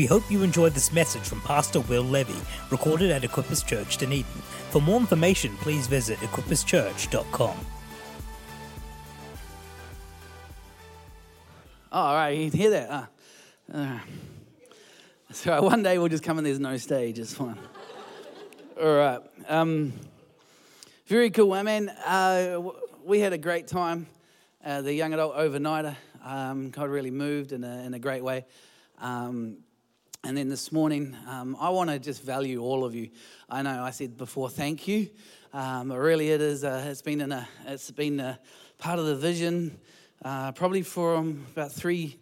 We hope you enjoyed this message from Pastor Will Levy, recorded at Equippers Church, Dunedin. For more information, please visit equipperschurch.com. All right, you hear that? Uh, uh, so one day we'll just come and there's no stage, it's fine. all right. Um, very cool. I mean, uh, we had a great time. Uh, the young adult overnighter, um, God really moved in a, in a great way. Um, and then this morning, um, I want to just value all of you. I know I said before, thank you. Um, really, it is. Uh, it's been a. It's been a part of the vision uh, probably from about three,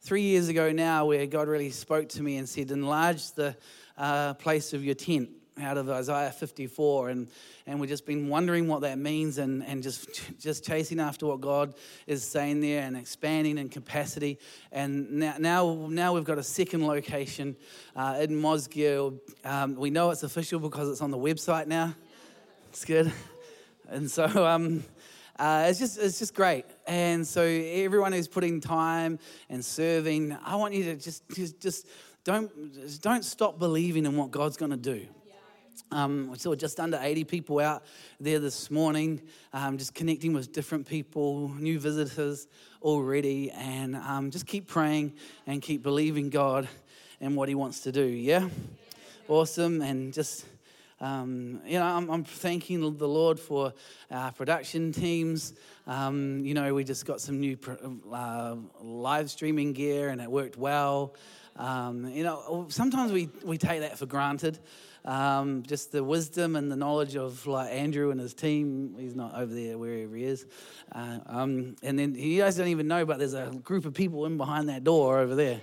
three years ago now, where God really spoke to me and said, Enlarge the uh, place of your tent out of Isaiah 54. And, and we've just been wondering what that means and, and just, just chasing after what God is saying there and expanding in capacity. And now, now, now we've got a second location uh, in Mosgiel. Um, we know it's official because it's on the website now. It's good. And so, um, uh, it's just it's just great. And so everyone who's putting time and serving, I want you to just just, just don't just don't stop believing in what God's going to do. Um, we saw just under 80 people out there this morning, um, just connecting with different people, new visitors already, and um, just keep praying and keep believing God and what He wants to do. Yeah? Awesome. And just um, you know, I'm, I'm, thanking the Lord for our production teams. Um, you know, we just got some new uh, live streaming gear and it worked well. Um, you know, sometimes we, we take that for granted. Um, just the wisdom and the knowledge of like Andrew and his team. He's not over there wherever he is. Uh, um, and then you guys don't even know, but there's a group of people in behind that door over there.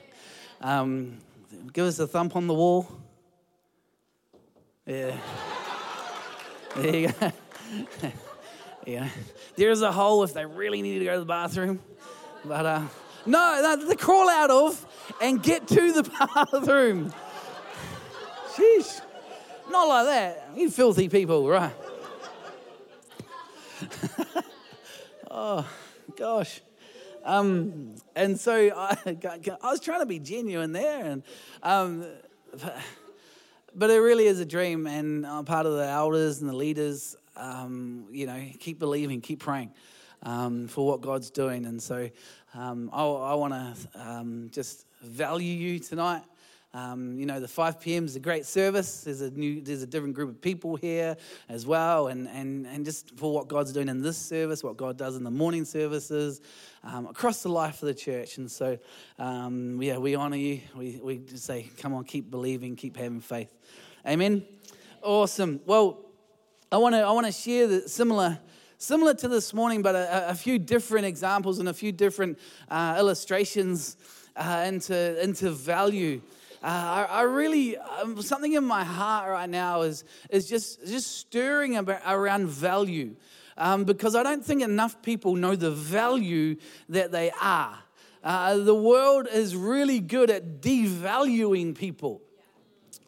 Um, give us a thump on the wall. Yeah. There you go. yeah. There's a hole if they really need to go to the bathroom. But uh, no, no, they crawl out of and get to the bathroom. Sheesh. Not like that. You filthy people, right? oh, gosh. Um, and so I, I was trying to be genuine there. And um, but it really is a dream, and I'm part of the elders and the leaders. Um, you know, keep believing, keep praying um, for what God's doing. And so um, I, I want to um, just value you tonight. Um, you know, the 5 p.m. is a great service. There's a new, there's a different group of people here as well, and and and just for what God's doing in this service, what God does in the morning services, um, across the life of the church. And so, um, yeah, we honor you. We we just say, come on, keep believing, keep having faith. Amen. Awesome. Well, I want to I want to share the similar similar to this morning, but a, a few different examples and a few different uh, illustrations uh, into into value. Uh, I, I, really, um, something in my heart right now is, is just, just stirring about, around value um, because I don't think enough people know the value that they are. Uh, the world is really good at devaluing people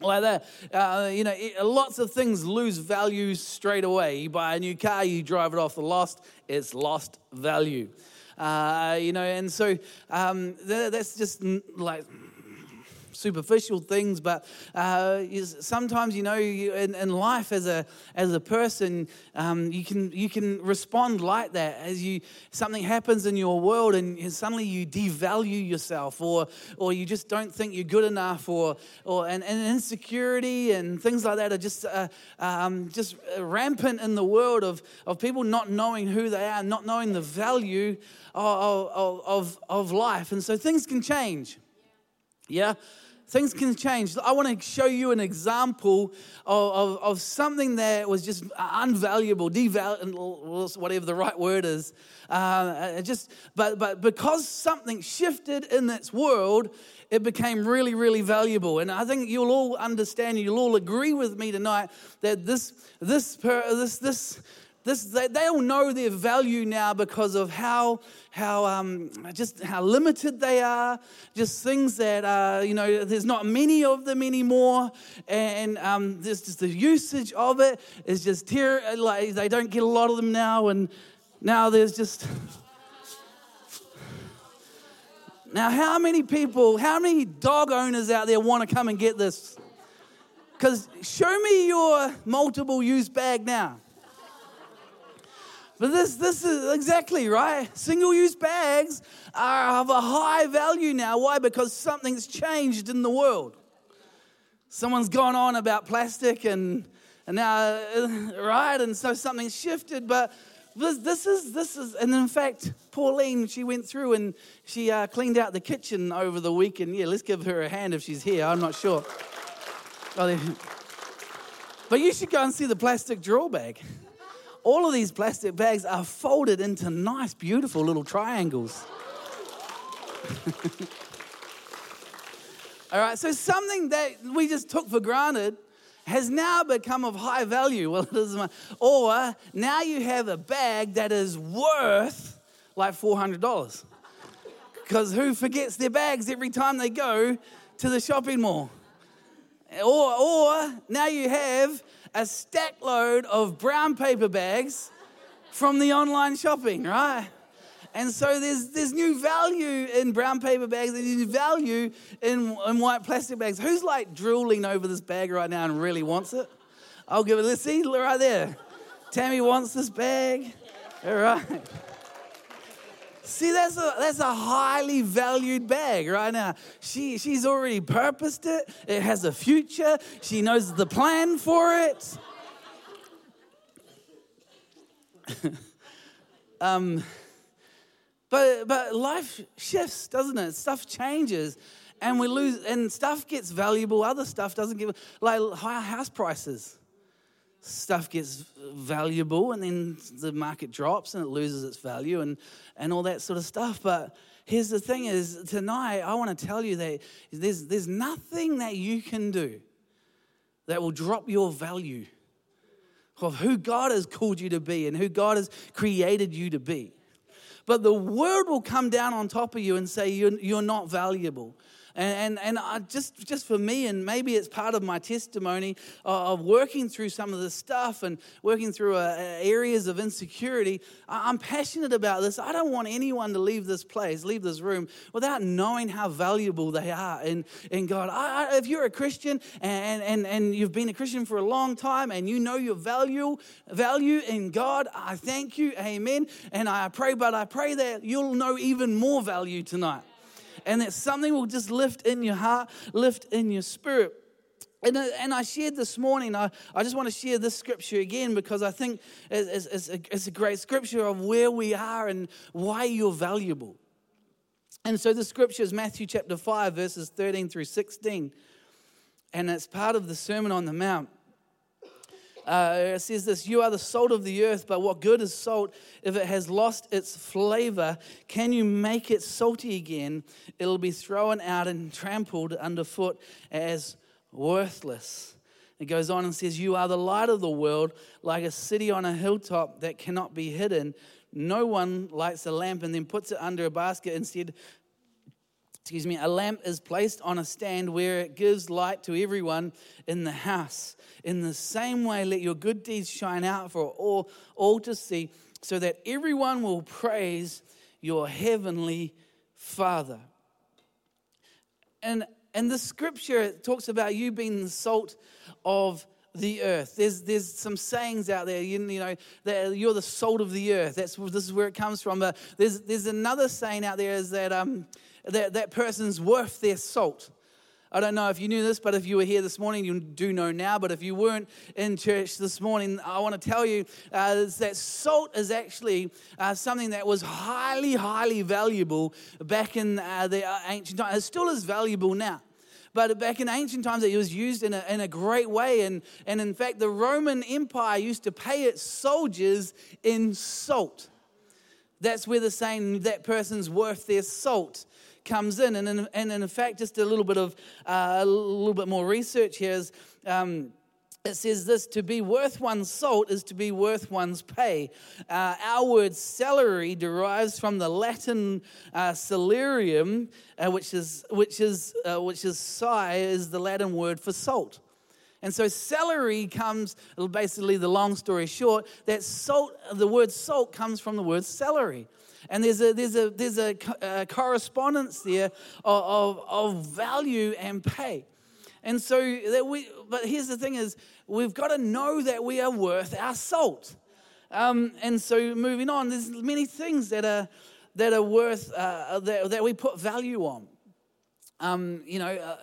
like that. Uh, you know, lots of things lose value straight away. You buy a new car, you drive it off the lost, it's lost value. Uh, you know, and so um, that's just like superficial things, but uh, sometimes you know in, in, life as a as a person, um, you can you can respond like that as you something happens in your world and suddenly you devalue yourself, or or you just don't think you're good enough, or or and, and insecurity and things like that are just uh, um, just rampant in the world of of people not knowing who they are, not knowing the value of, of, of, of life. And so things can change. Yeah? Things can change. I want to show you an example of, of, of something that was just unvaluable, devaluable, whatever the right word is. Uh, just, but, but because something shifted in its world, it became really, really valuable. And I think you'll all understand, you'll all agree with me tonight that this, this, this, this, this, they, they all know their value now because of how, how um, just how limited they are. Just things that uh, you know, there's not many of them anymore, and um, just the usage of it is just ter- like they don't get a lot of them now, and now there's just Now, how many people, how many dog owners out there want to come and get this? Because show me your multiple use bag now. But this, this is exactly right. Single use bags are of a high value now. Why? Because something's changed in the world. Someone's gone on about plastic and, and now, uh, right? And so something's shifted. But this, this is, this is, and in fact, Pauline, she went through and she uh, cleaned out the kitchen over the weekend. Yeah, let's give her a hand if she's here. I'm not sure. But you should go and see the plastic drawer bag all of these plastic bags are folded into nice, beautiful little triangles. all right, so something that we just took for granted has now become of high value. Well, it is, or now you have a bag that is worth like $400. Because who forgets their bags every time they go to the shopping mall? Or, or now you have a stack load of brown paper bags from the online shopping, right? And so there's, there's new value in brown paper bags, there's new value in, in white plastic bags. Who's like drooling over this bag right now and really wants it? I'll give it, let's see, right there. Tammy wants this bag. All right. See, that's a, that's a highly valued bag right now. She, she's already purposed it, it has a future, she knows the plan for it. um, but, but life shifts, doesn't it? Stuff changes and we lose, and stuff gets valuable, other stuff doesn't give, like higher house prices stuff gets valuable and then the market drops and it loses its value and, and all that sort of stuff. But here's the thing is tonight I want to tell you that there's, there's nothing that you can do that will drop your value of who God has called you to be and who God has created you to be. But the word will come down on top of you and say you're, you're not valuable. And, and, and I just, just for me, and maybe it's part of my testimony of working through some of this stuff and working through uh, areas of insecurity, I'm passionate about this. I don't want anyone to leave this place, leave this room, without knowing how valuable they are in, in God. I, if you're a Christian and, and, and you've been a Christian for a long time and you know your value, value in God, I thank you. Amen. And I pray, but I pray that you'll know even more value tonight and that something will just lift in your heart, lift in your spirit. And, uh, and I shared this morning, I, I just want to share this scripture again because I think it's, it's, a, it's a great scripture of where we are and why you're valuable. And so the scripture is Matthew chapter 5, verses 13 through 16. And it's part of the Sermon on the Mount. Uh, it says this You are the salt of the earth, but what good is salt if it has lost its flavor? Can you make it salty again? It'll be thrown out and trampled underfoot as worthless. It goes on and says, You are the light of the world, like a city on a hilltop that cannot be hidden. No one lights a lamp and then puts it under a basket. Instead, excuse me, a lamp is placed on a stand where it gives light to everyone in the house. In the same way, let your good deeds shine out for all, all to see, so that everyone will praise your heavenly Father. And, and the scripture talks about you being the salt of the earth. There's, there's some sayings out there, you, you know, that you're the salt of the earth. That's, this is where it comes from. But there's, there's another saying out there is that, um, that that person's worth their salt. I don't know if you knew this, but if you were here this morning, you do know now. But if you weren't in church this morning, I want to tell you uh, that salt is actually uh, something that was highly, highly valuable back in uh, the ancient times. It still is valuable now. But back in ancient times, it was used in a, in a great way. And, and in fact, the Roman Empire used to pay its soldiers in salt. That's where the saying that person's worth their salt comes in. And in, and in fact, just a little bit of uh, a little bit more research here is. Um, it says this to be worth one's salt is to be worth one's pay. Uh, our word salary derives from the Latin uh, salarium, uh, which is which is uh, which is sal is the Latin word for salt. And so salary comes basically the long story short that salt the word salt comes from the word celery. And there's a, there's a, there's a, a correspondence there of, of, of value and pay. And so that we, but here's the thing is we've got to know that we are worth our salt. Um, and so moving on, there's many things that are, that are worth, uh, that, that we put value on. Um, you know, uh,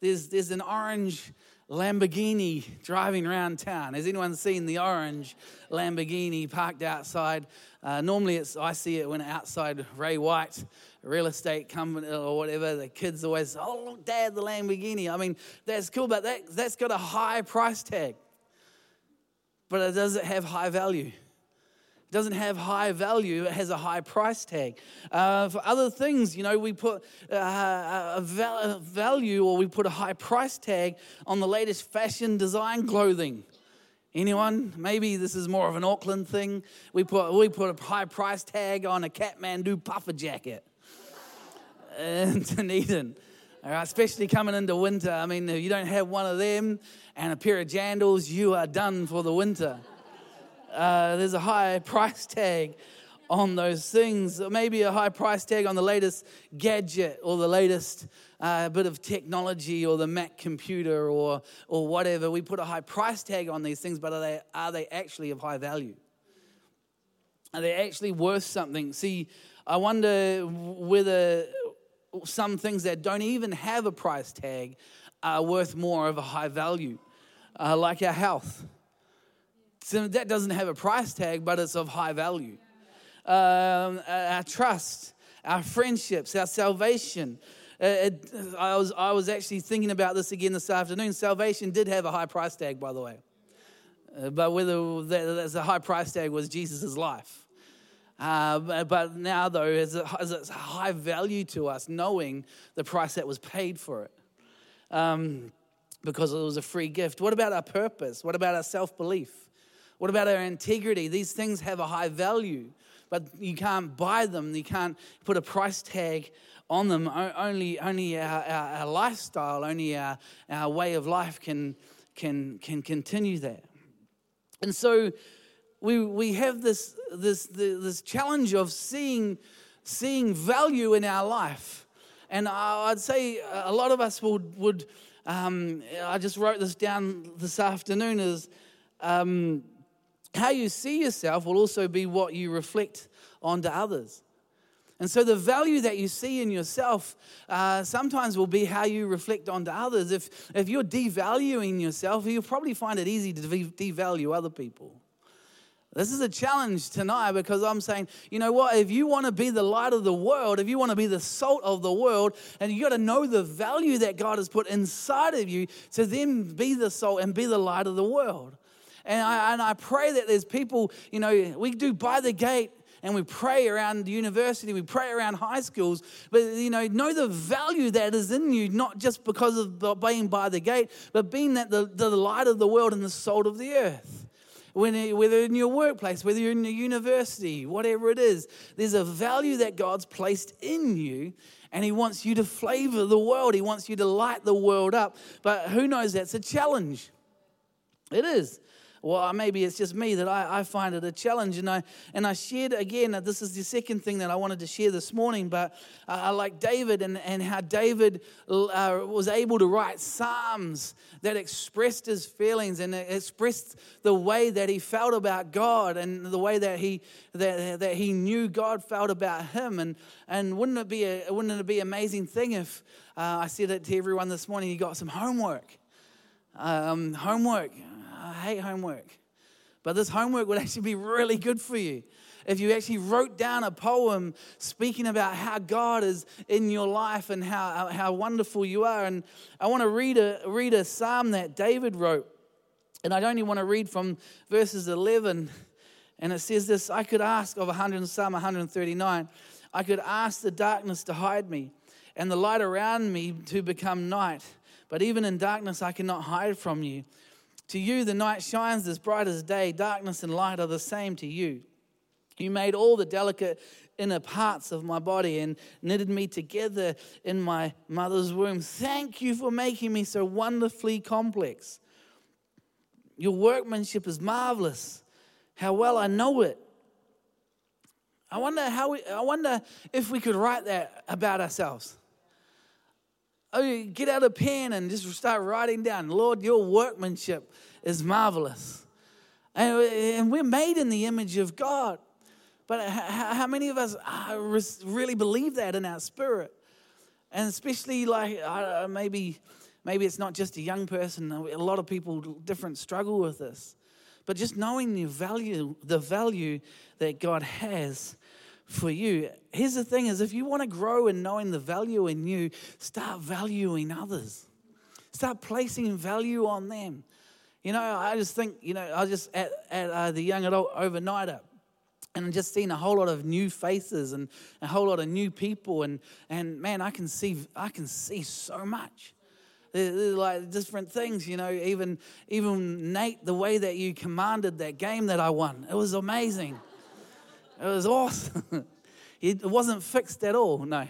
there's, there's an orange Lamborghini driving around town. Has anyone seen the orange Lamborghini parked outside? Uh, normally, it's I see it when outside Ray White real estate company or whatever. The kids always, oh look, Dad, the Lamborghini. I mean, that's cool, but that that's got a high price tag. But it does it have high value? Doesn't have high value, it has a high price tag. Uh, for other things, you know, we put uh, a value or we put a high price tag on the latest fashion design clothing. Anyone? Maybe this is more of an Auckland thing. We put, we put a high price tag on a Kathmandu puffer jacket in Dunedin. All right, especially coming into winter. I mean, if you don't have one of them and a pair of jandals, you are done for the winter. Uh, there's a high price tag on those things. Maybe a high price tag on the latest gadget or the latest uh, bit of technology or the Mac computer or, or whatever. We put a high price tag on these things, but are they, are they actually of high value? Are they actually worth something? See, I wonder whether some things that don't even have a price tag are worth more of a high value, uh, like our health. So that doesn't have a price tag, but it's of high value. Um, our trust, our friendships, our salvation. Uh, it, I, was, I was actually thinking about this again this afternoon. Salvation did have a high price tag, by the way. Uh, but whether that, a high price tag was Jesus' life. Uh, but now, though, it's a, it's a high value to us knowing the price that was paid for it um, because it was a free gift. What about our purpose? What about our self belief? What about our integrity? These things have a high value, but you can't buy them. You can't put a price tag on them. Only, only our, our, our lifestyle, only our, our way of life can, can, can continue that. And so we, we have this, this, this challenge of seeing, seeing value in our life. And I'd say a lot of us would, would um, I just wrote this down this afternoon, is um, how you see yourself will also be what you reflect onto others. And so, the value that you see in yourself uh, sometimes will be how you reflect onto others. If, if you're devaluing yourself, you'll probably find it easy to devalue other people. This is a challenge tonight because I'm saying, you know what? If you want to be the light of the world, if you want to be the salt of the world, and you got to know the value that God has put inside of you to then be the salt and be the light of the world. And I, and I pray that there's people, you know, we do by the gate and we pray around the university, we pray around high schools, but you know, know the value that is in you, not just because of being by the gate, but being that the, the light of the world and the salt of the earth. When, whether in your workplace, whether you're in a university, whatever it is, there's a value that God's placed in you, and He wants you to flavor the world. He wants you to light the world up. But who knows that's a challenge? It is well, maybe it's just me that I, I find it a challenge. And I, and I shared again, this is the second thing that I wanted to share this morning, but uh, I like David and, and how David uh, was able to write Psalms that expressed his feelings and expressed the way that he felt about God and the way that he, that, that he knew God felt about him. And, and wouldn't, it be a, wouldn't it be an amazing thing if uh, I said it to everyone this morning, you got some homework? Um, homework. I hate homework. But this homework would actually be really good for you. If you actually wrote down a poem speaking about how God is in your life and how, how wonderful you are. And I want to read a, read a psalm that David wrote. And I only want to read from verses 11. And it says this I could ask of 100 Psalm 139, I could ask the darkness to hide me and the light around me to become night. But even in darkness, I cannot hide from you. To you, the night shines as bright as day. Darkness and light are the same to you. You made all the delicate inner parts of my body and knitted me together in my mother's womb. Thank you for making me so wonderfully complex. Your workmanship is marvelous. How well I know it. I wonder how we, I wonder if we could write that about ourselves. Oh, get out a pen and just start writing down, Lord, your workmanship is marvelous. And, and we're made in the image of God. But how many of us uh, really believe that in our spirit? And especially like maybe maybe it's not just a young person. A lot of people different struggle with this. But just knowing the value, the value that God has for you. Here's the thing is if you want to grow in knowing the value in you, start valuing others. Start placing value on them. You know, I just think, you know, I was just at, at uh, the young adult overnighter and just seeing a whole lot of new faces and a whole lot of new people and and man I can see I can see so much there's like different things you know even even Nate the way that you commanded that game that I won it was amazing it was awesome. It wasn't fixed at all no.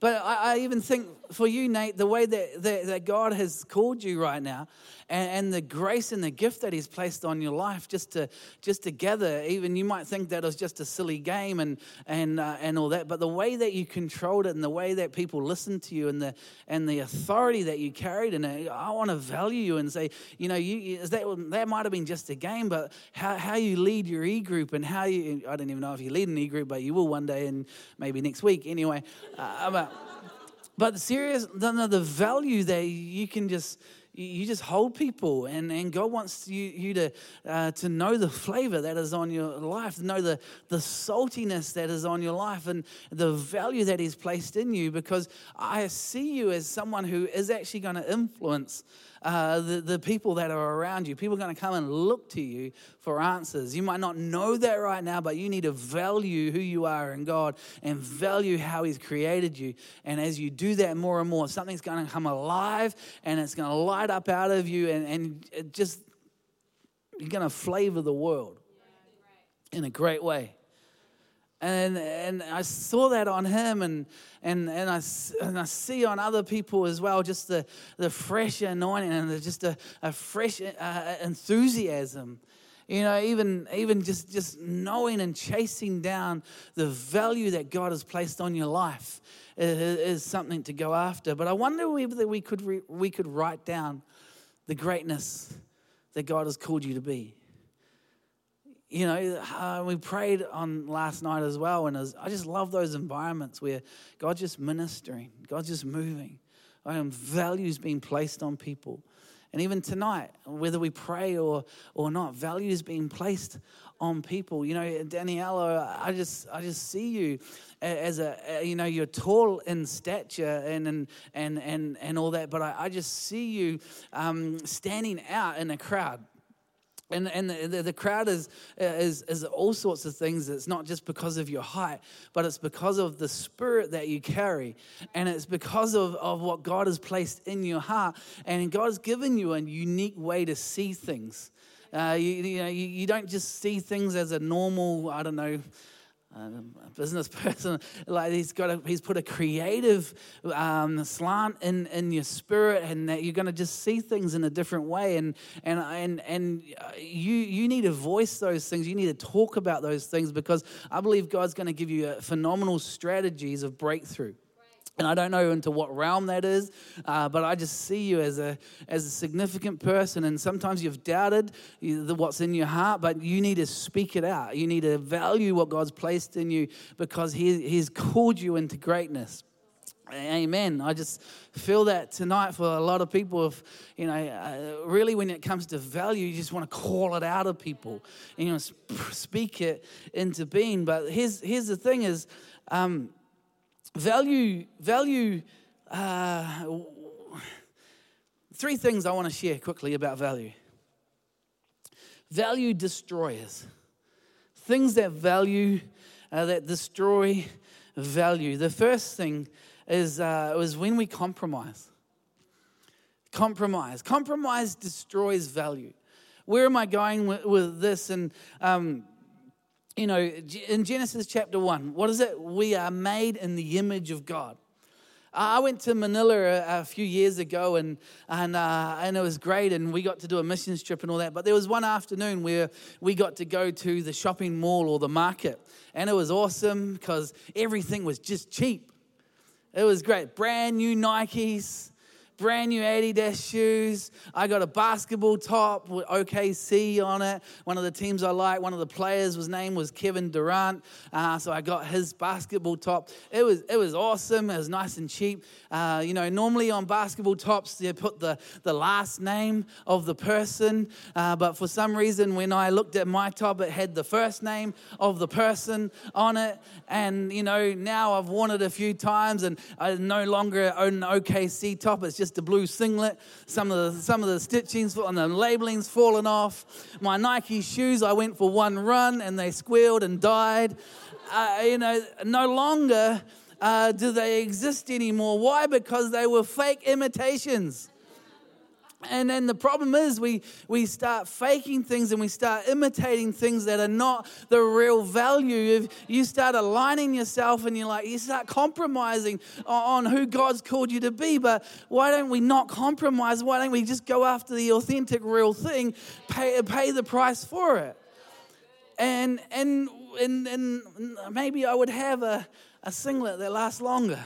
But I, I, even think for you, Nate, the way that, that, that God has called you right now, and, and, the grace and the gift that He's placed on your life, just to just to gather. Even you might think that it was just a silly game and and uh, and all that, but the way that you controlled it, and the way that people listened to you, and the and the authority that you carried, and I want to value you and say, you know, you that that might have been just a game, but how how you lead your e group and how you I don't even know if you lead an e group, but you will one day and maybe next week anyway. Uh, but, but serious, the, the value that you can just you just hold people and, and god wants you, you to, uh, to know the flavor that is on your life know the, the saltiness that is on your life and the value that he's placed in you because i see you as someone who is actually going to influence uh, the, the people that are around you. People are going to come and look to you for answers. You might not know that right now, but you need to value who you are in God and value how He's created you. And as you do that more and more, something's going to come alive and it's going to light up out of you and, and just, you're going to flavor the world in a great way and and I saw that on him, and and and I and I see on other people as well, just the the fresh anointing and just a, a fresh uh, enthusiasm. You know, even even just just knowing and chasing down the value that God has placed on your life is, is something to go after. But I wonder whether we could re, we could write down the greatness that God has called you to be you know, uh, we prayed on last night as well, and I just love those environments where God's just ministering, God's just moving, um, values being placed on people. And even tonight, whether we pray or, or not, values being placed on people. You know, Daniela, I just I just see you as a you know you're tall in stature and and and and, and all that, but I, I just see you um, standing out in a crowd and, and the, the, crowd is, is, is all sorts of things. It's not just because of your height, but it's because of the spirit that you carry. And it's because of, of what God has placed in your heart. And God's given you a unique way to see things. Uh, you, you, know, you, you don't just see things as a normal, I don't know, a business person. Like he's got a, he's put a creative um, slant in, in your spirit and that you're going to just see things in a different way. And and and and uh, you you need to voice those things. You need to talk about those things because I believe God's going to give you phenomenal strategies of breakthrough and I don't know into what realm that is, uh, but I just see you as a, as a significant person. And sometimes you've doubted what's in your heart, but you need to speak it out. You need to value what God's placed in you because he, He's called you into greatness. Amen. I just feel that tonight for a lot of people. If you know, uh, really, when it comes to value, you just want to call it out of people and you know, speak it into being. But here's here's the thing: is um, Value, value, uh, three things I want to share quickly about value. Value destroyers, things that value, uh, that destroy value. The first thing is, uh, was when we compromise. Compromise. Compromise destroys value. Where am I going with, with this? And um, you know, in Genesis chapter 1, what is it? We are made in the image of God. I went to Manila a, a few years ago, and and uh, and it was great, and we got to do a missions trip and all that. But there was one afternoon where we got to go to the shopping mall or the market, and it was awesome because everything was just cheap. It was great, brand new Nikes brand new Adidas shoes. I got a basketball top with OKC on it. One of the teams I like, one of the players, his name was Kevin Durant. Uh, so I got his basketball top. It was it was awesome. It was nice and cheap. Uh, you know, normally on basketball tops they put the the last name of the person, uh, but for some reason when I looked at my top, it had the first name of the person on it. And you know, now I've worn it a few times, and I no longer own an OKC top. It's just just a blue singlet. Some of the, some of the stitchings and the labeling's fallen off. My Nike shoes, I went for one run and they squealed and died. Uh, you know, no longer uh, do they exist anymore. Why? Because they were fake imitations. And then the problem is we, we start faking things and we start imitating things that are not the real value. If you start aligning yourself and you're like, you start compromising on who God's called you to be. But why don't we not compromise? Why don't we just go after the authentic, real thing, pay, pay the price for it? And, and, and, and maybe I would have a, a singlet that lasts longer.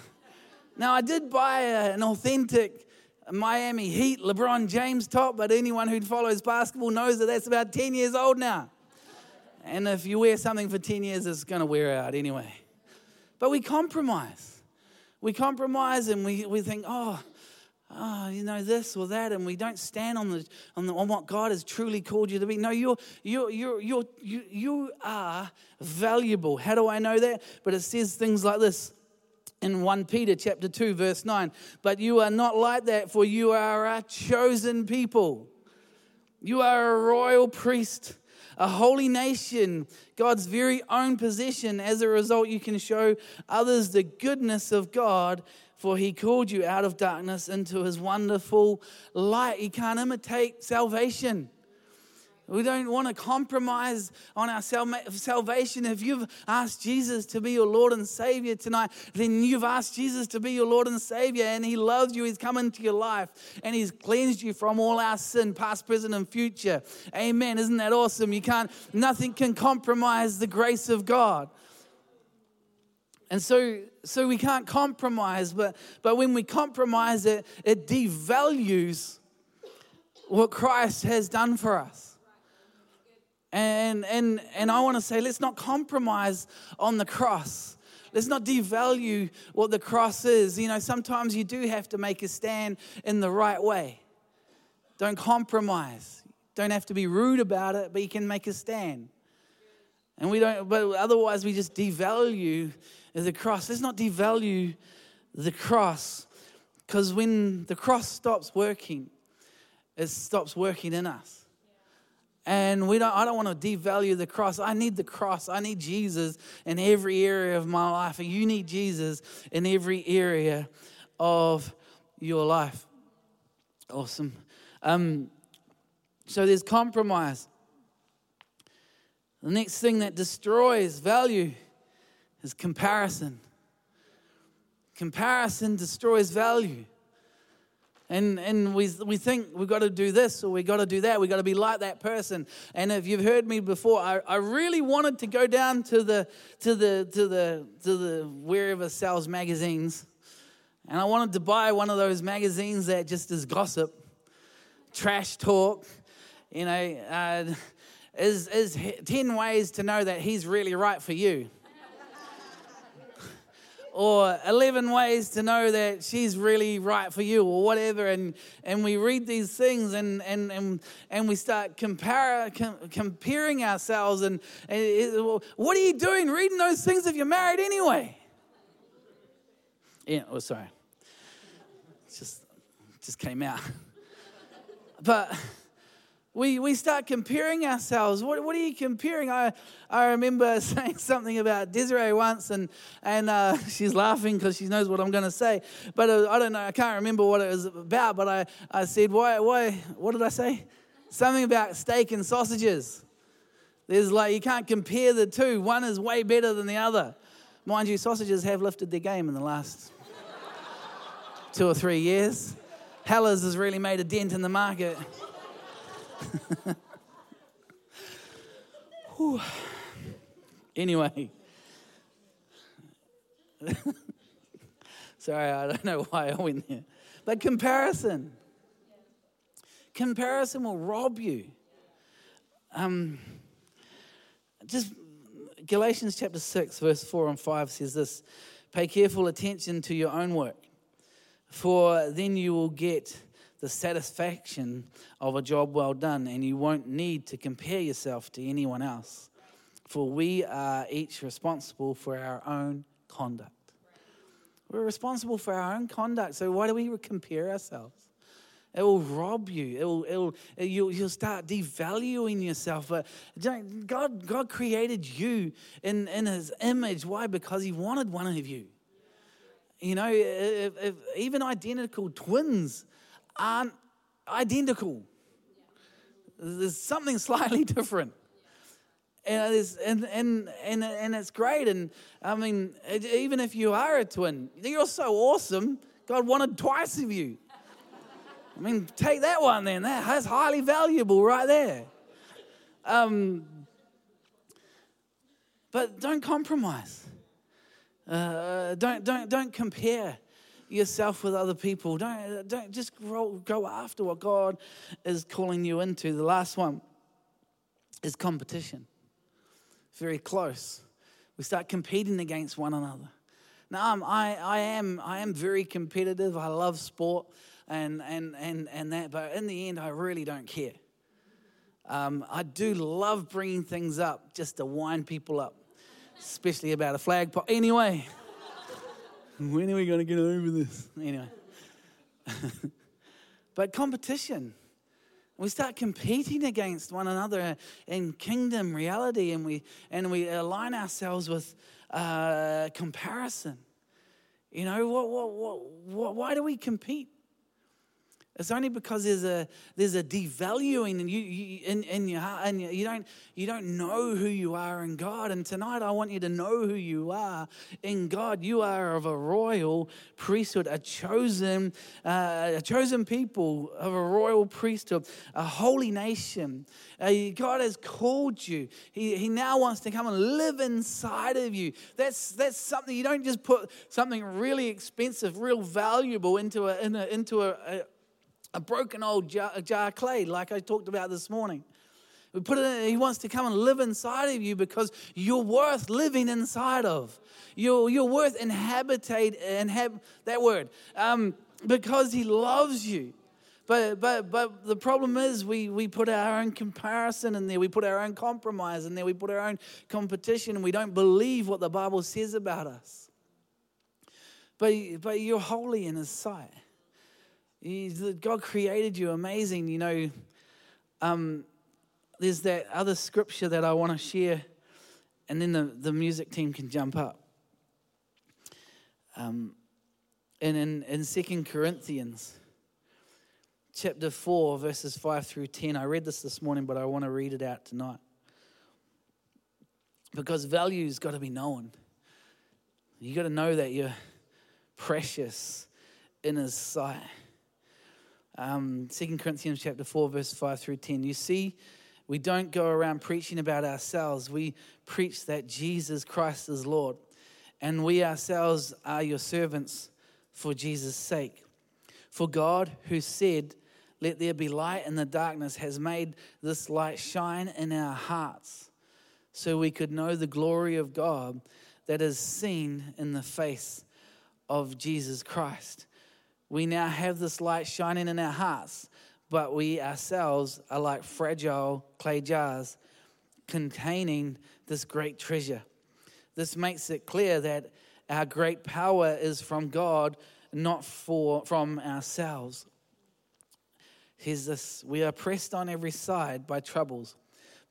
Now, I did buy a, an authentic Miami Heat LeBron James top, but anyone who follows basketball knows that that's about 10 years old now. And if you wear something for 10 years, it's going to wear out anyway. But we compromise. We compromise and we, we think, oh, oh, you know, this or that, and we don't stand on, the, on, the, on what God has truly called you to be. No, you're, you're, you're, you're, you, you are valuable. How do I know that? But it says things like this in 1 Peter chapter 2 verse 9 but you are not like that for you are a chosen people. You are a royal priest a holy nation God's very own possession. As a result you can show others the goodness of God for he called you out of darkness into his wonderful light. You can't imitate salvation we don't want to compromise on our salvation. If you've asked Jesus to be your Lord and Savior tonight, then you've asked Jesus to be your Lord and Savior, and He loves you. He's come into your life, and He's cleansed you from all our sin, past, present, and future. Amen. Isn't that awesome? You can't, nothing can compromise the grace of God. And so, so we can't compromise, but, but when we compromise it, it devalues what Christ has done for us. And, and, and I want to say, let's not compromise on the cross. Let's not devalue what the cross is. You know, sometimes you do have to make a stand in the right way. Don't compromise. Don't have to be rude about it, but you can make a stand. And we don't, but otherwise we just devalue the cross. Let's not devalue the cross because when the cross stops working, it stops working in us. And we don't, I don't want to devalue the cross. I need the cross. I need Jesus in every area of my life. And you need Jesus in every area of your life. Awesome. Um, so there's compromise. The next thing that destroys value is comparison. Comparison destroys value. And, and we, we think we've got to do this or we've got to do that. We've got to be like that person. And if you've heard me before, I, I really wanted to go down to the, to the, to the, to the wherever sells magazines. And I wanted to buy one of those magazines that just is gossip, trash talk, you know, uh, is, is 10 ways to know that he's really right for you or 11 ways to know that she's really right for you or whatever. And and we read these things and and and, and we start compare, com, comparing ourselves and, and it, well, what are you doing reading those things if you're married anyway? Yeah oh sorry. Just just came out. But we, we start comparing ourselves. What, what are you comparing? I, I remember saying something about Desiree once, and, and uh, she's laughing because she knows what I'm going to say. But uh, I don't know, I can't remember what it was about, but I, I said, why, why, what did I say? Something about steak and sausages. There's like, you can't compare the two. One is way better than the other. Mind you, sausages have lifted their game in the last two or three years. Hellers has really made a dent in the market. anyway. Sorry, I don't know why I went there. But comparison. Comparison will rob you. Um, just Galatians chapter 6, verse 4 and 5 says this Pay careful attention to your own work, for then you will get the satisfaction of a job well done, and you won't need to compare yourself to anyone else. For we are each responsible for our own conduct. We're responsible for our own conduct, so why do we compare ourselves? It will rob you. It will, it will, you'll, you'll start devaluing yourself. But God, God created you in, in His image. Why? Because He wanted one of you. You know, if, if even identical twins aren't identical, there's something slightly different. And it's, and, and, and, and it's great. And I mean, even if you are a twin, you're so awesome. God wanted twice of you. I mean, take that one then. That's highly valuable right there. Um, but don't compromise. Uh, don't, don't, don't compare yourself with other people. Don't, don't just go, go after what God is calling you into. The last one is competition. Very close. We start competing against one another. Now, I'm, I, I, am, I am very competitive. I love sport and, and, and, and that. But in the end, I really don't care. Um, I do love bringing things up just to wind people up, especially about a flagpole. Anyway, when are we going to get over this? Anyway. but competition. We start competing against one another in kingdom reality, and we, and we align ourselves with uh, comparison. You know, what, what, what, what, why do we compete? It's only because there's a there's a devaluing and you, you in, in your heart and you don't you don't know who you are in God. And tonight I want you to know who you are in God. You are of a royal priesthood, a chosen uh, a chosen people of a royal priesthood, a holy nation. Uh, God has called you. He, he now wants to come and live inside of you. That's that's something you don't just put something really expensive, real valuable into a, in a into a, a a broken old jar, jar of clay, like I talked about this morning. We put it in, he wants to come and live inside of you because you're worth living inside of. You're, you're worth inhabitate, inhab, that word, um, because he loves you. But, but, but the problem is we, we put our own comparison in there. We put our own compromise in there. We put our own competition and we don't believe what the Bible says about us. But, but you're holy in his sight. God created you amazing. You know, um, there's that other scripture that I want to share, and then the, the music team can jump up. Um, and in, in 2 Corinthians chapter 4, verses 5 through 10, I read this this morning, but I want to read it out tonight. Because value's got to be known. You got to know that you're precious in His sight um, 2 Corinthians chapter 4, verse 5 through 10. You see, we don't go around preaching about ourselves. We preach that Jesus Christ is Lord. And we ourselves are your servants for Jesus' sake. For God, who said, Let there be light in the darkness, has made this light shine in our hearts so we could know the glory of God that is seen in the face of Jesus Christ. We now have this light shining in our hearts, but we ourselves are like fragile clay jars containing this great treasure. This makes it clear that our great power is from God, not for, from ourselves. Here's this we are pressed on every side by troubles,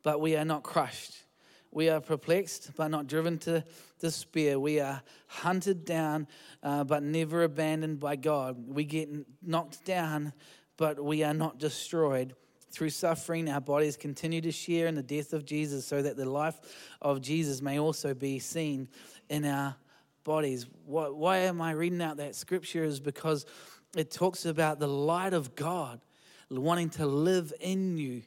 but we are not crushed. We are perplexed, but not driven to despair. We are hunted down, uh, but never abandoned by God. We get knocked down, but we are not destroyed. Through suffering, our bodies continue to share in the death of Jesus so that the life of Jesus may also be seen in our bodies. Why, why am I reading out that scripture? Is because it talks about the light of God wanting to live in you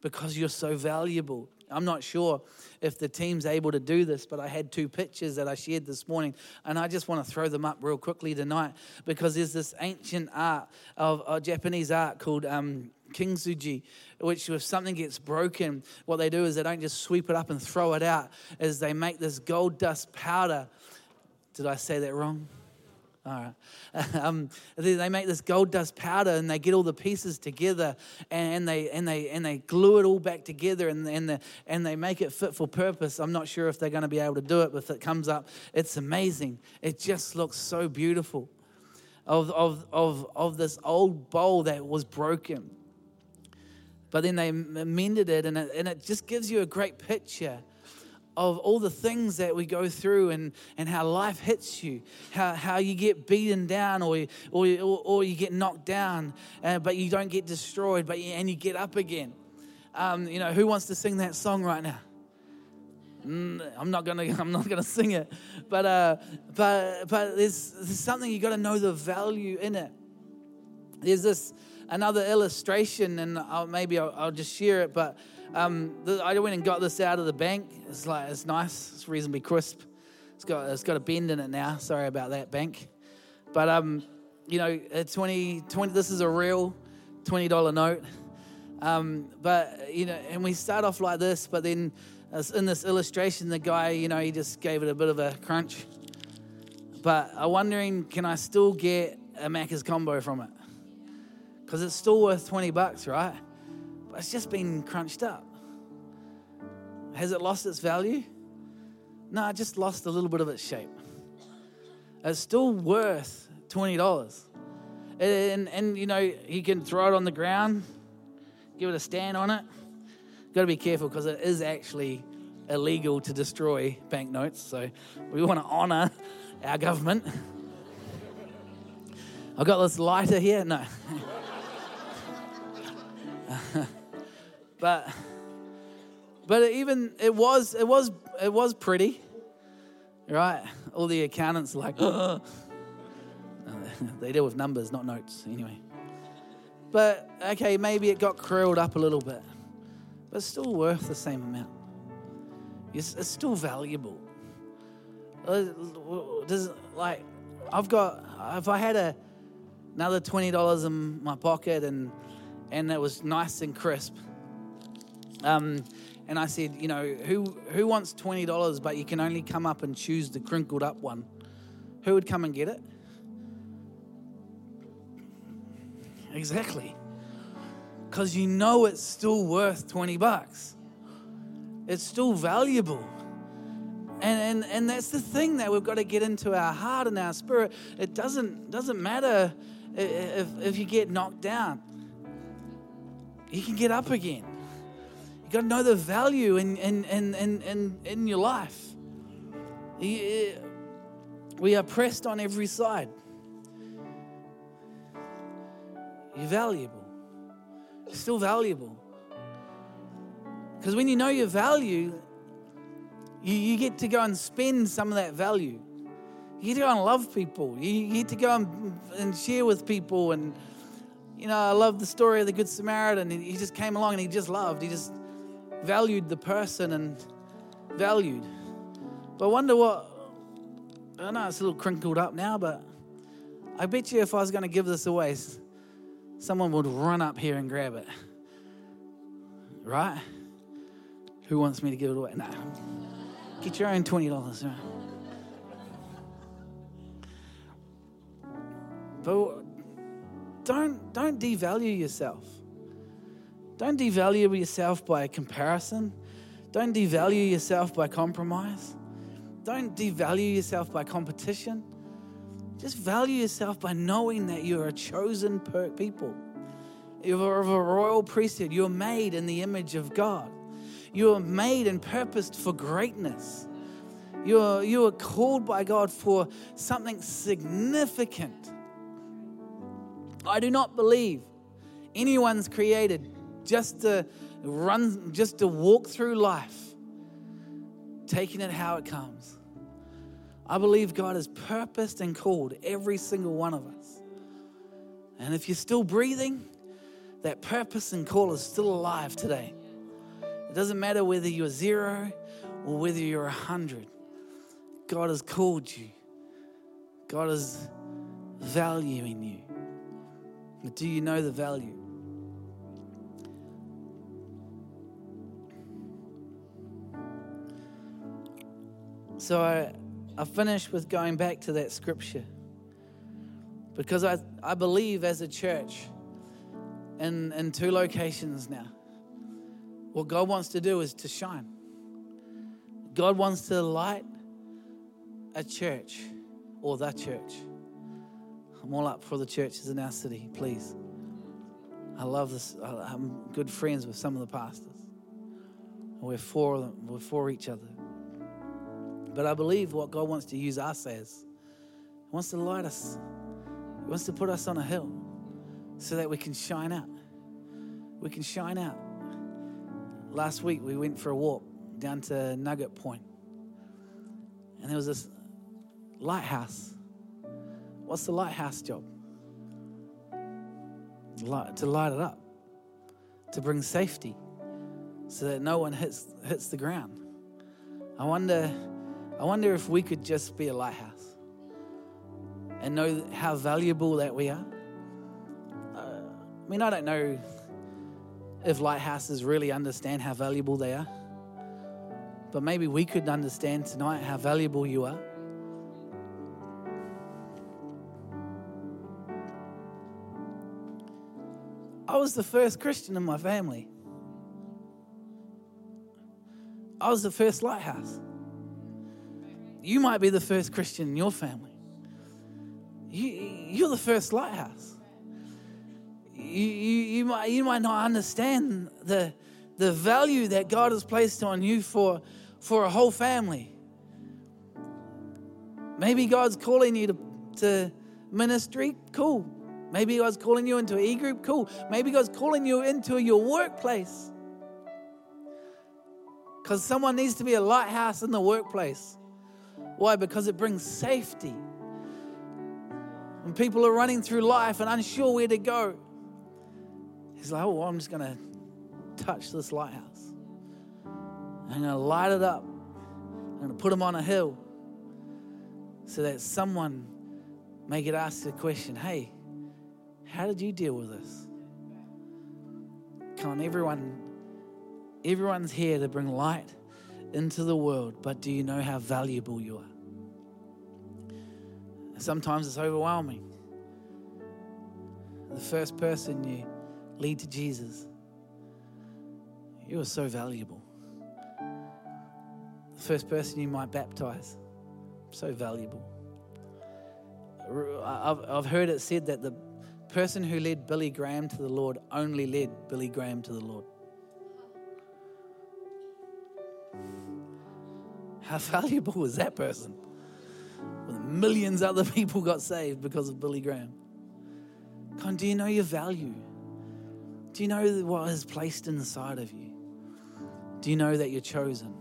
because you're so valuable. I'm not sure if the team's able to do this, but I had two pictures that I shared this morning, and I just want to throw them up real quickly tonight because there's this ancient art of, of Japanese art called um, kintsugi, which if something gets broken, what they do is they don't just sweep it up and throw it out, is they make this gold dust powder. Did I say that wrong? All right. Um, they make this gold dust powder and they get all the pieces together and they and they and they glue it all back together and and, the, and they make it fit for purpose. I'm not sure if they're going to be able to do it, but if it comes up, it's amazing. It just looks so beautiful. Of, of, of, of this old bowl that was broken. But then they mended it and, it, and it just gives you a great picture of all the things that we go through and, and how life hits you, how, how you get beaten down or, or, or you get knocked down, uh, but you don't get destroyed, but you, and you get up again. Um, you know, who wants to sing that song right now? Mm, I'm not gonna. I'm not gonna sing it, but uh, but but there's, there's something you got to know the value in it. There's this another illustration, and I'll, maybe I'll, I'll just share it. But um, the, I went and got this out of the bank. It's like it's nice. It's reasonably crisp. It's got it's got a bend in it now. Sorry about that, bank. But um, you know, 20, 20 This is a real twenty dollar note. Um, but you know, and we start off like this, but then in this illustration, the guy, you know, he just gave it a bit of a crunch. But I'm wondering, can I still get a Macca's combo from it? Because it's still worth 20 bucks, right? But it's just been crunched up. Has it lost its value? No, it just lost a little bit of its shape. It's still worth $20. And, and, you know, you can throw it on the ground, give it a stand on it. Got to be careful because it is actually illegal to destroy banknotes. So we want to honor our government. I've got this lighter here. No. but but even it was it was it was pretty, right? All the accountants like, they deal with numbers, not notes, anyway. But okay, maybe it got curled up a little bit, but still worth the same amount. It's, it's still valuable. Uh, does like I've got if I had a another twenty dollars in my pocket and and it was nice and crisp. Um, and I said, you know, who who wants twenty dollars, but you can only come up and choose the crinkled up one? Who would come and get it? Exactly. Because you know it's still worth 20 bucks. It's still valuable. And, and, and that's the thing that we've got to get into our heart and our spirit. It doesn't, doesn't matter if, if you get knocked down you can get up again. You got to know the value in, in, in, in, in, in your life. Uh, we are pressed on every side. You're valuable. You're still valuable. Because when you know your value, you, you get to go and spend some of that value. You get to go and love people. You, you get to go and, and share with people and you know, I love the story of the Good Samaritan. He just came along and he just loved. He just valued the person and valued. But I wonder what, I know it's a little crinkled up now, but I bet you if I was going to give this away, someone would run up here and grab it. Right? Who wants me to give it away? No. Get your own $20. Right? But don't, don't devalue yourself. Don't devalue yourself by comparison. Don't devalue yourself by compromise. Don't devalue yourself by competition. Just value yourself by knowing that you're a chosen people. You're of a royal priesthood. You're made in the image of God. You are made and purposed for greatness. You are, you are called by God for something significant. I do not believe anyone's created just to run, just to walk through life, taking it how it comes. I believe God has purposed and called every single one of us. And if you're still breathing, that purpose and call is still alive today. It doesn't matter whether you're zero or whether you're a hundred. God has called you. God is valuing you. But do you know the value? So I, I finish with going back to that scripture because I, I believe as a church in, in two locations now, what God wants to do is to shine. God wants to light a church or the church. I'm all up for the churches in our city, please. I love this. I'm good friends with some of the pastors. We're for them, we're for each other. But I believe what God wants to use us as. He wants to light us. He wants to put us on a hill so that we can shine out. We can shine out. Last week we went for a walk down to Nugget Point. And there was this lighthouse. What's the lighthouse job? Light, to light it up, to bring safety so that no one hits, hits the ground. I wonder I wonder if we could just be a lighthouse and know how valuable that we are. Uh, I mean, I don't know if lighthouses really understand how valuable they are, but maybe we could understand tonight how valuable you are. I was the first Christian in my family. I was the first lighthouse. You might be the first Christian in your family. You, are the first lighthouse. You, you, you, might, you might not understand the, the value that God has placed on you for, for a whole family. Maybe God's calling you to, to ministry, cool. Maybe God's calling you into an e group, cool. Maybe God's calling you into your workplace. Because someone needs to be a lighthouse in the workplace. Why? Because it brings safety. When people are running through life and unsure where to go, he's like, oh, I'm just going to touch this lighthouse. I'm going to light it up. I'm going to put them on a hill so that someone may get asked the question hey, how did you deal with this? Come on, everyone, everyone's here to bring light into the world, but do you know how valuable you are? Sometimes it's overwhelming. The first person you lead to Jesus, you are so valuable. The first person you might baptize, so valuable. I've, I've heard it said that the person who led Billy Graham to the Lord only led Billy Graham to the Lord. How valuable was that person? Well, millions other people got saved because of Billy Graham. Come do you know your value? Do you know what is placed inside of you? Do you know that you're chosen?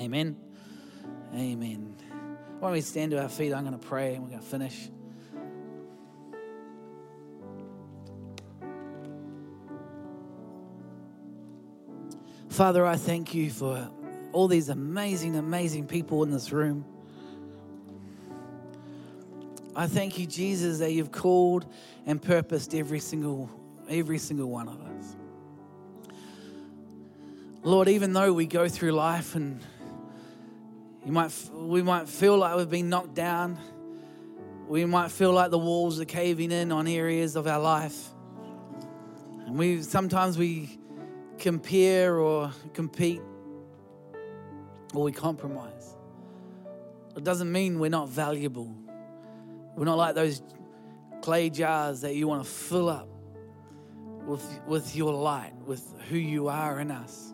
Amen. Amen. Why don't we stand to our feet? I'm going to pray and we're going to finish. Father, I thank you for all these amazing, amazing people in this room. I thank you, Jesus, that you've called and purposed every single, every single one of us. Lord, even though we go through life and you might, we might feel like we've been knocked down, we might feel like the walls are caving in on areas of our life. And we sometimes we compare or compete or we compromise. It doesn't mean we're not valuable. We're not like those clay jars that you want to fill up with, with your light, with who you are in us.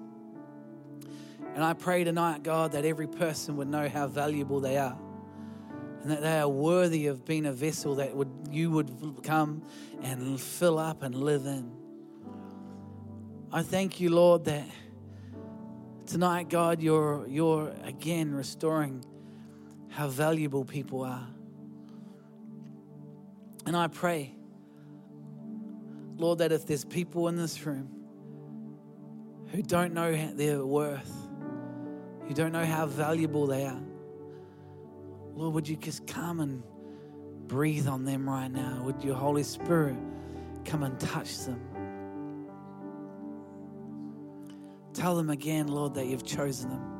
And I pray tonight, God, that every person would know how valuable they are and that they are worthy of being a vessel that would, you would come and fill up and live in. I thank you, Lord, that Tonight, God, you're, you're again restoring how valuable people are. And I pray, Lord, that if there's people in this room who don't know their worth, who don't know how valuable they are, Lord, would you just come and breathe on them right now? Would your Holy Spirit come and touch them? Tell them again, Lord, that you've chosen them.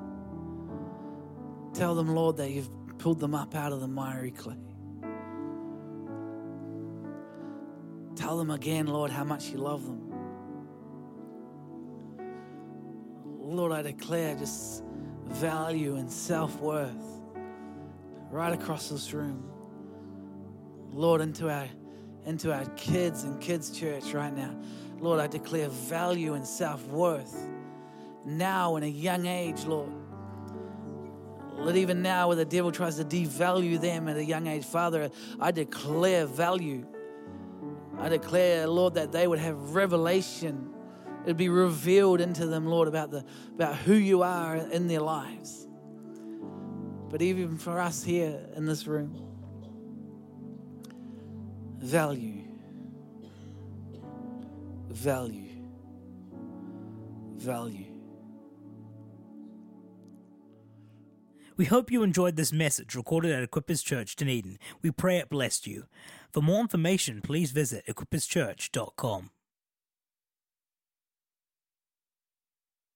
Tell them, Lord, that you've pulled them up out of the miry clay. Tell them again, Lord, how much you love them. Lord, I declare just value and self worth right across this room. Lord, into our into our kids and kids' church right now. Lord, I declare value and self worth now in a young age, Lord. Lord, even now, where the devil tries to devalue them at a young age, Father, I declare value. I declare, Lord, that they would have revelation. It'd be revealed into them, Lord, about, the, about who you are in their lives. But even for us here in this room, value, value, value. We hope you enjoyed this message recorded at Equippers Church, Dunedin. We pray it blessed you. For more information, please visit equipperschurch.com.